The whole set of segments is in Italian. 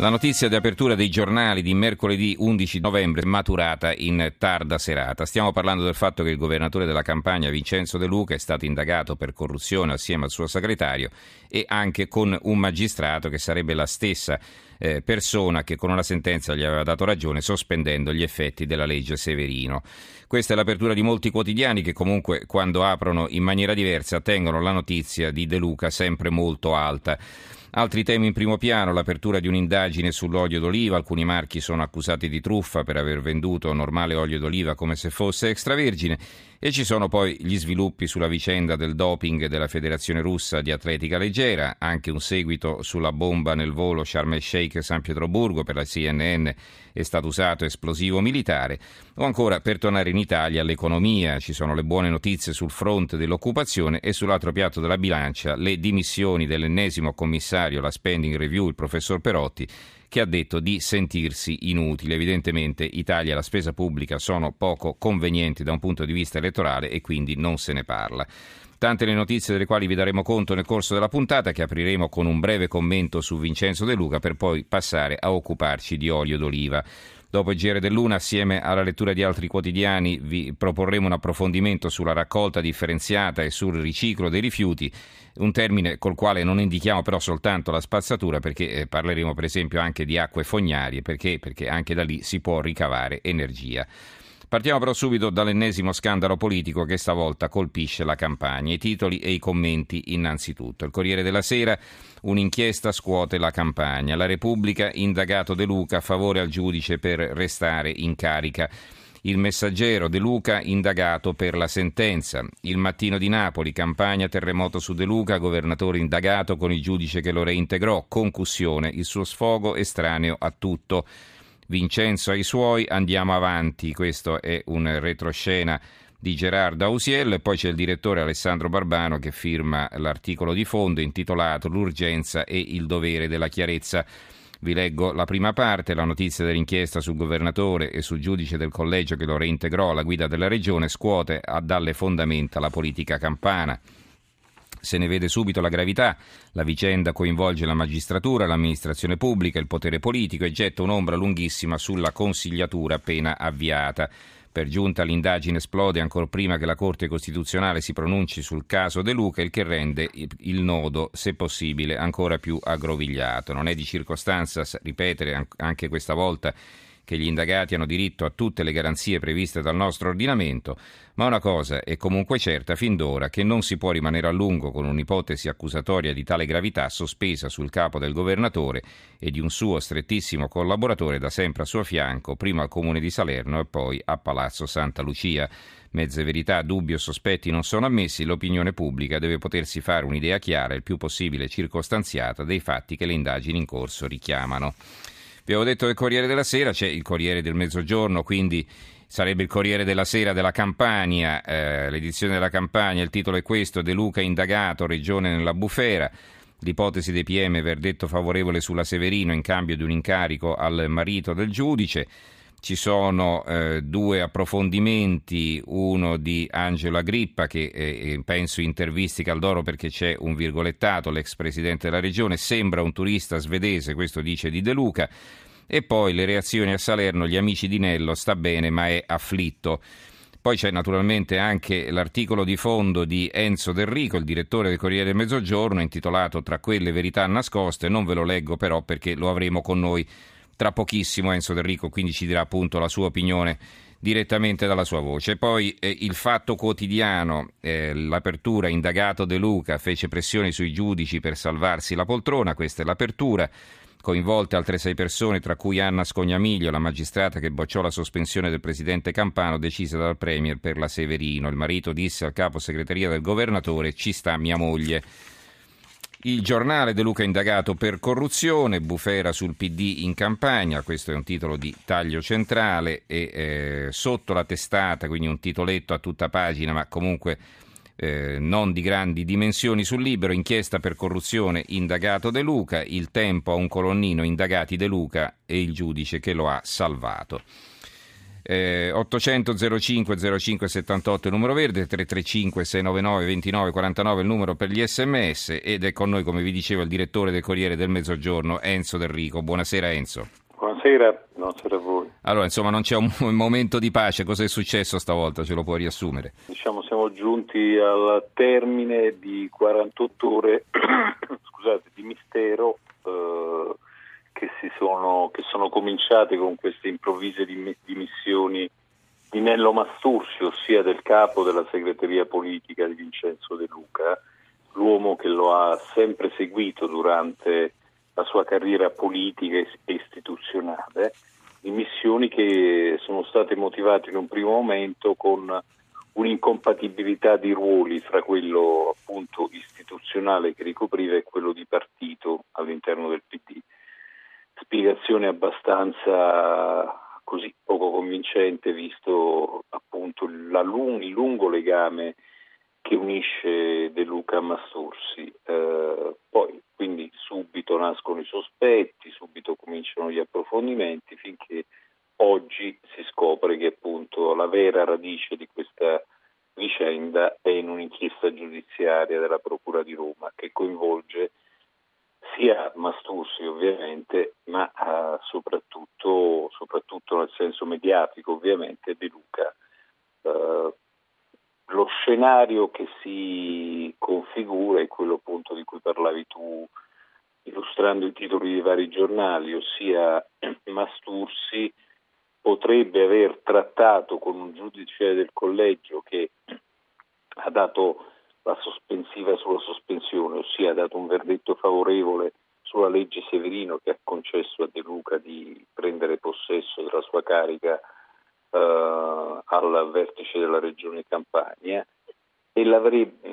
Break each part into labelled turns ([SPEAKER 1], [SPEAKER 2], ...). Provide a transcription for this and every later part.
[SPEAKER 1] La notizia di apertura dei giornali di mercoledì 11 novembre è maturata in tarda serata. Stiamo parlando del fatto che il governatore della campagna Vincenzo De Luca è stato indagato per corruzione assieme al suo segretario e anche con un magistrato che sarebbe la stessa eh, persona che con una sentenza gli aveva dato ragione sospendendo gli effetti della legge Severino. Questa è l'apertura di molti quotidiani che comunque quando aprono in maniera diversa tengono la notizia di De Luca sempre molto alta. Altri temi in primo piano, l'apertura di un'indagine sull'olio d'oliva, alcuni marchi sono accusati di truffa per aver venduto normale olio d'oliva come se fosse extravergine e ci sono poi gli sviluppi sulla vicenda del doping della Federazione russa di atletica leggera, anche un seguito sulla bomba nel volo Sharm el Sheikh San Pietroburgo per la CNN è stato usato esplosivo militare, o ancora per tornare in Italia all'economia, ci sono le buone notizie sul fronte dell'occupazione e sull'altro piatto della bilancia le dimissioni dell'ennesimo commissario, la spending review, il professor Perotti, che ha detto di sentirsi inutile. Evidentemente Italia e la spesa pubblica sono poco convenienti da un punto di vista elettorale e quindi non se ne parla. Tante le notizie delle quali vi daremo conto nel corso della puntata, che apriremo con un breve commento su Vincenzo De Luca per poi passare a occuparci di olio d'oliva. Dopo il GR dell'Una, assieme alla lettura di altri quotidiani, vi proporremo un approfondimento sulla raccolta differenziata e sul riciclo dei rifiuti, un termine col quale non indichiamo però soltanto la spazzatura, perché eh, parleremo per esempio anche di acque fognarie, perché? perché anche da lì si può ricavare energia. Partiamo però subito dall'ennesimo scandalo politico che stavolta colpisce la campagna. I titoli e i commenti innanzitutto. Il Corriere della Sera, un'inchiesta scuote la campagna. La Repubblica, indagato De Luca a favore al giudice per restare in carica. Il messaggero De Luca indagato per la sentenza. Il mattino di Napoli, campagna terremoto su De Luca, governatore indagato con il giudice che lo reintegrò. Concussione, il suo sfogo estraneo a tutto. Vincenzo ai suoi, andiamo avanti. Questo è un retroscena di Gerard Ausiel, poi c'è il direttore Alessandro Barbano che firma l'articolo di fondo intitolato L'urgenza e il dovere della chiarezza. Vi leggo la prima parte, la notizia dell'inchiesta sul governatore e sul giudice del collegio che lo reintegrò alla guida della regione scuote dalle fondamenta la politica campana. Se ne vede subito la gravità, la vicenda coinvolge la magistratura, l'amministrazione pubblica, il potere politico e getta un'ombra lunghissima sulla consigliatura appena avviata. Per giunta l'indagine esplode ancora prima che la Corte Costituzionale si pronunci sul caso De Luca, il che rende il nodo, se possibile, ancora più aggrovigliato. Non è di circostanza ripetere anche questa volta che gli indagati hanno diritto a tutte le garanzie previste dal nostro ordinamento, ma una cosa è comunque certa fin d'ora che non si può rimanere a lungo con un'ipotesi accusatoria di tale gravità sospesa sul capo del governatore e di un suo strettissimo collaboratore da sempre a suo fianco, prima al comune di Salerno e poi a Palazzo Santa Lucia. Mezze verità, dubbi o sospetti non sono ammessi, l'opinione pubblica deve potersi fare un'idea chiara e il più possibile circostanziata dei fatti che le indagini in corso richiamano. Avevo detto del Corriere della Sera, c'è il Corriere del Mezzogiorno, quindi sarebbe il Corriere della Sera della Campania, eh, l'edizione della Campania, il titolo è questo, De Luca indagato, regione nella bufera. L'ipotesi dei PM verdetto favorevole sulla Severino in cambio di un incarico al marito del giudice. Ci sono eh, due approfondimenti, uno di Angelo Agrippa che eh, eh, penso intervisti Caldoro perché c'è un virgolettato, l'ex presidente della regione, sembra un turista svedese, questo dice di De Luca, e poi le reazioni a Salerno, gli amici di Nello, sta bene ma è afflitto. Poi c'è naturalmente anche l'articolo di fondo di Enzo Del Rico, il direttore del Corriere del Mezzogiorno, intitolato Tra quelle verità nascoste, non ve lo leggo però perché lo avremo con noi tra pochissimo Enzo Del Rico, quindi ci dirà appunto la sua opinione direttamente dalla sua voce. Poi eh, il fatto quotidiano, eh, l'apertura, indagato De Luca, fece pressioni sui giudici per salvarsi la poltrona, questa è l'apertura. Coinvolte altre sei persone, tra cui Anna Scognamiglio, la magistrata che bocciò la sospensione del presidente Campano decisa dal Premier per la Severino. Il marito disse al capo segreteria del governatore ci sta mia moglie. Il giornale De Luca indagato per corruzione, bufera sul PD in campagna, questo è un titolo di taglio centrale e eh, sotto la testata, quindi un titoletto a tutta pagina, ma comunque eh, non di grandi dimensioni sul libro, inchiesta per corruzione indagato De Luca, il tempo a un colonnino indagati De Luca e il giudice che lo ha salvato. Eh, 800 05 05 78 il numero verde, 335 699 29 49 il numero per gli sms ed è con noi come vi dicevo il direttore del Corriere del Mezzogiorno Enzo Del Rico. Buonasera Enzo.
[SPEAKER 2] Buonasera, buonasera a voi.
[SPEAKER 1] Allora, insomma, non c'è un momento di pace, cosa è successo stavolta? Ce lo puoi riassumere?
[SPEAKER 2] Diciamo, siamo giunti al termine di 48 ore scusate, di mistero eh, che, sono, che, sono, cominciate con queste improvvise dimissioni di Nello Mastursi, ossia del capo della segreteria politica di Vincenzo De Luca, l'uomo che lo ha sempre seguito durante la sua carriera politica e istituzionale, dimissioni che sono state motivate in un primo momento con un'incompatibilità di ruoli fra quello appunto istituzionale che ricopriva e quello di partito all'interno del PD spiegazione abbastanza così poco convincente visto appunto lung- il lungo legame che unisce De Luca a Mastursi. Eh, poi quindi subito nascono i sospetti, subito cominciano gli approfondimenti finché oggi si scopre che appunto la vera radice di questa vicenda è in un'inchiesta giudiziaria della Procura di Roma che coinvolge sia Mastursi ovviamente, ma uh, soprattutto, soprattutto, nel senso mediatico ovviamente De Luca. Uh, lo scenario che si configura è quello appunto di cui parlavi tu illustrando i titoli dei vari giornali, ossia Mastursi potrebbe aver trattato con un giudice del collegio che ha dato la sospensiva sulla sospensione, ossia ha dato un verdetto favorevole sulla legge Severino che ha concesso a De Luca di prendere possesso della sua carica eh, al vertice della regione Campania e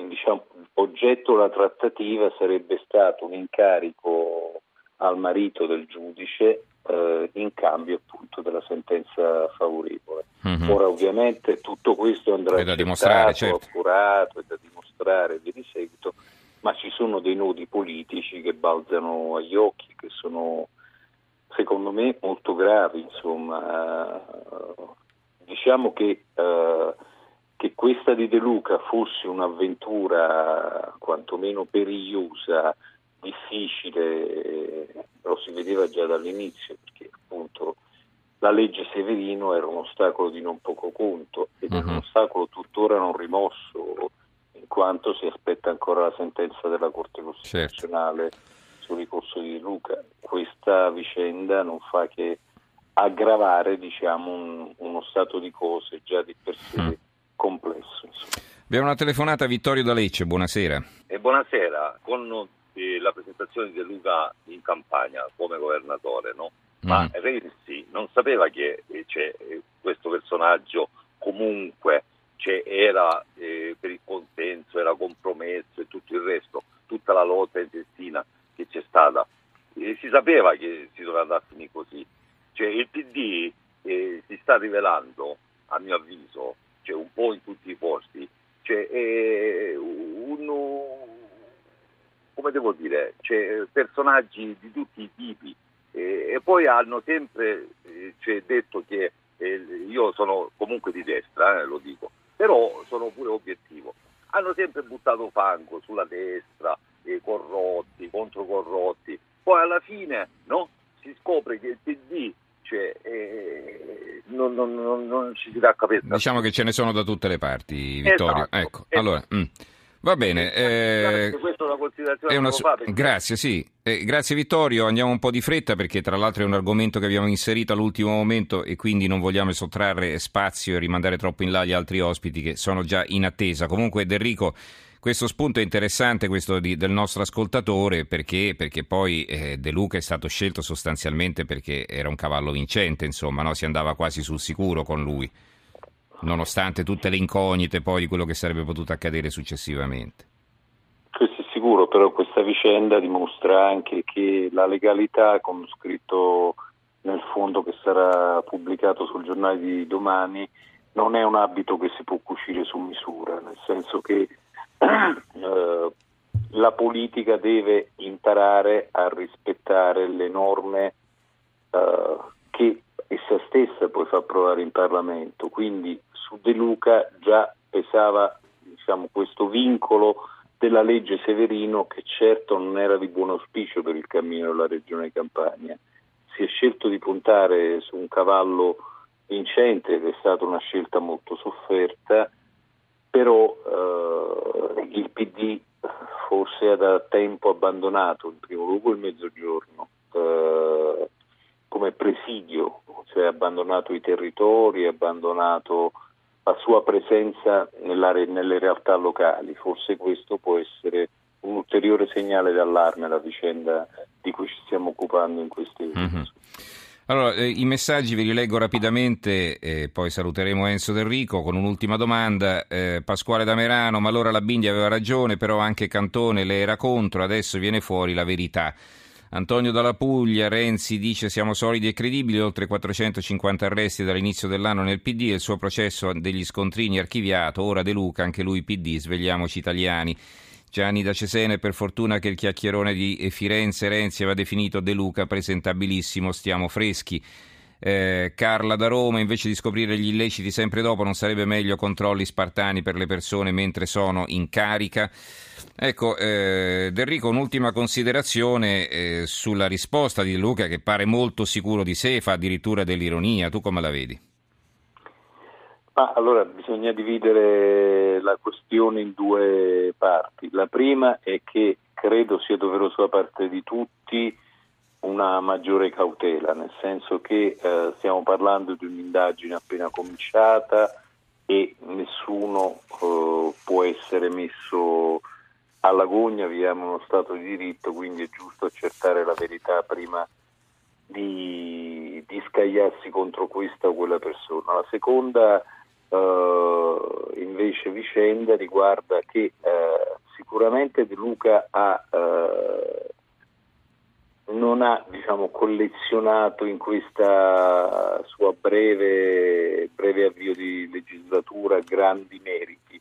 [SPEAKER 2] diciamo, oggetto della trattativa sarebbe stato un incarico al marito del giudice eh, in cambio appunto della sentenza favorevole. Mm-hmm. Ora ovviamente tutto questo andrà da dimostrare, certo. appurato e da dimostrare via di seguito, ma ci sono dei nodi politici che balzano agli occhi, che sono secondo me molto gravi. Insomma. Diciamo che, eh, che questa di De Luca fosse un'avventura quantomeno perigliosa, difficile, lo si vedeva già dall'inizio, perché appunto la legge Severino era un ostacolo di non poco conto ed è un mhm. ostacolo tuttora non rimosso quanto si aspetta ancora la sentenza della Corte Costituzionale certo. sul ricorso di Luca. Questa vicenda non fa che aggravare diciamo, un, uno stato di cose già di per sé mm. complesso. Insomma.
[SPEAKER 1] Abbiamo una telefonata a Vittorio da Lecce, buonasera.
[SPEAKER 3] E buonasera, con eh, la presentazione di Luca in campagna come governatore, no? ma mm. Renzi non sapeva che eh, eh, questo personaggio comunque cioè, era eh, per il consenso, era compromesso e tutto il resto, tutta la lotta intestina che c'è stata. E si sapeva che si doveva andare a finire così. Cioè, il PD eh, si sta rivelando, a mio avviso, cioè, un po' in tutti i posti, cioè, un, come devo dire, cioè, personaggi di tutti i tipi eh, e poi hanno sempre eh, cioè, detto che eh, io sono comunque di destra, eh, lo dico, però sono pure obiettivo. Hanno sempre buttato fango sulla destra, corrotti, contro corrotti, poi alla fine no, si scopre che il PD cioè, eh, non, non, non, non, ci si dà capire.
[SPEAKER 1] Diciamo che ce ne sono da tutte le parti, Vittorio. Esatto, ecco, esatto. allora... Mm. Va bene.
[SPEAKER 3] Eh, una considerazione una,
[SPEAKER 1] fate, Grazie, sì. Eh, grazie Vittorio, andiamo un po' di fretta perché tra l'altro è un argomento che abbiamo inserito all'ultimo momento e quindi non vogliamo sottrarre spazio e rimandare troppo in là gli altri ospiti che sono già in attesa. Comunque Enrico, questo spunto è interessante, questo di, del nostro ascoltatore, perché, perché poi eh, De Luca è stato scelto sostanzialmente perché era un cavallo vincente, insomma, no? si andava quasi sul sicuro con lui nonostante tutte le incognite poi di quello che sarebbe potuto accadere successivamente.
[SPEAKER 2] Però questa vicenda dimostra anche che la legalità, come scritto nel fondo che sarà pubblicato sul giornale di domani, non è un abito che si può cucire su misura, nel senso che eh, la politica deve imparare a rispettare le norme eh, che essa stessa poi fa approvare in Parlamento. Quindi su De Luca già pesava diciamo, questo vincolo della legge Severino che certo non era di buon auspicio per il cammino della regione Campania. Si è scelto di puntare su un cavallo vincente ed è stata una scelta molto sofferta, però eh, il PD forse ha da tempo abbandonato in primo luogo il mezzogiorno eh, come presidio, cioè ha abbandonato i territori, ha abbandonato la sua presenza nelle realtà locali. Forse questo può essere un ulteriore segnale d'allarme alla vicenda di cui ci stiamo occupando in questi giorni. Mm-hmm.
[SPEAKER 1] Allora, eh, i messaggi ve li leggo rapidamente e poi saluteremo Enzo Del Rico con un'ultima domanda. Eh, Pasquale da Merano, ma allora la Bindi aveva ragione, però anche Cantone le era contro, adesso viene fuori la verità. Antonio Dalla Puglia, Renzi dice siamo solidi e credibili, oltre 450 arresti dall'inizio dell'anno nel PD e il suo processo degli scontrini archiviato, ora De Luca, anche lui PD, svegliamoci italiani. Gianni da Cesene, per fortuna che il chiacchierone di Firenze Renzi aveva definito De Luca presentabilissimo, stiamo freschi. Eh, Carla da Roma, invece di scoprire gli illeciti sempre dopo, non sarebbe meglio controlli spartani per le persone mentre sono in carica? Ecco, eh, Enrico, un'ultima considerazione eh, sulla risposta di Luca che pare molto sicuro di sé, fa addirittura dell'ironia. Tu come la vedi?
[SPEAKER 2] Ma allora bisogna dividere la questione in due parti. La prima è che credo sia doveroso da parte di tutti una maggiore cautela, nel senso che eh, stiamo parlando di un'indagine appena cominciata e nessuno eh, può essere messo alla gogna, viviamo uno Stato di diritto, quindi è giusto accertare la verità prima di, di scagliarsi contro questa o quella persona. La seconda eh, invece vicenda riguarda che eh, sicuramente De Luca ha eh, non ha diciamo, collezionato in questa sua breve, breve, avvio di legislatura grandi meriti,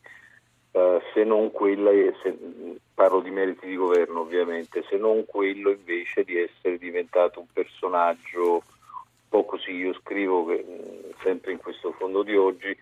[SPEAKER 2] uh, se non quella, se, parlo di meriti di governo ovviamente, se non quello invece di essere diventato un personaggio un po' così, io scrivo che, sempre in questo fondo di oggi,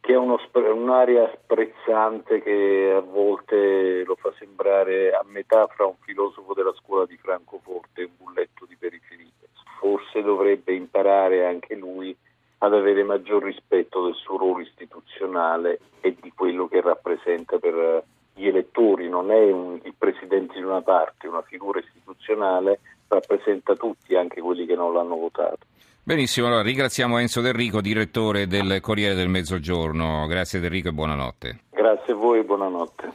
[SPEAKER 2] che è uno, un'area sprezzante che a volte lo fa sembrare a metà fra un filosofo della scuola di Francoforte e un bulletto di periferia. Forse dovrebbe imparare anche lui ad avere maggior rispetto del suo ruolo istituzionale e di quello che rappresenta per gli elettori. Non è un, il presidente di una parte, una figura istituzionale, rappresenta tutti, anche quelli che non l'hanno votato.
[SPEAKER 1] Benissimo, allora ringraziamo Enzo Del Rico, direttore del Corriere del Mezzogiorno. Grazie Del Rico e buonanotte.
[SPEAKER 2] Grazie a voi e buonanotte.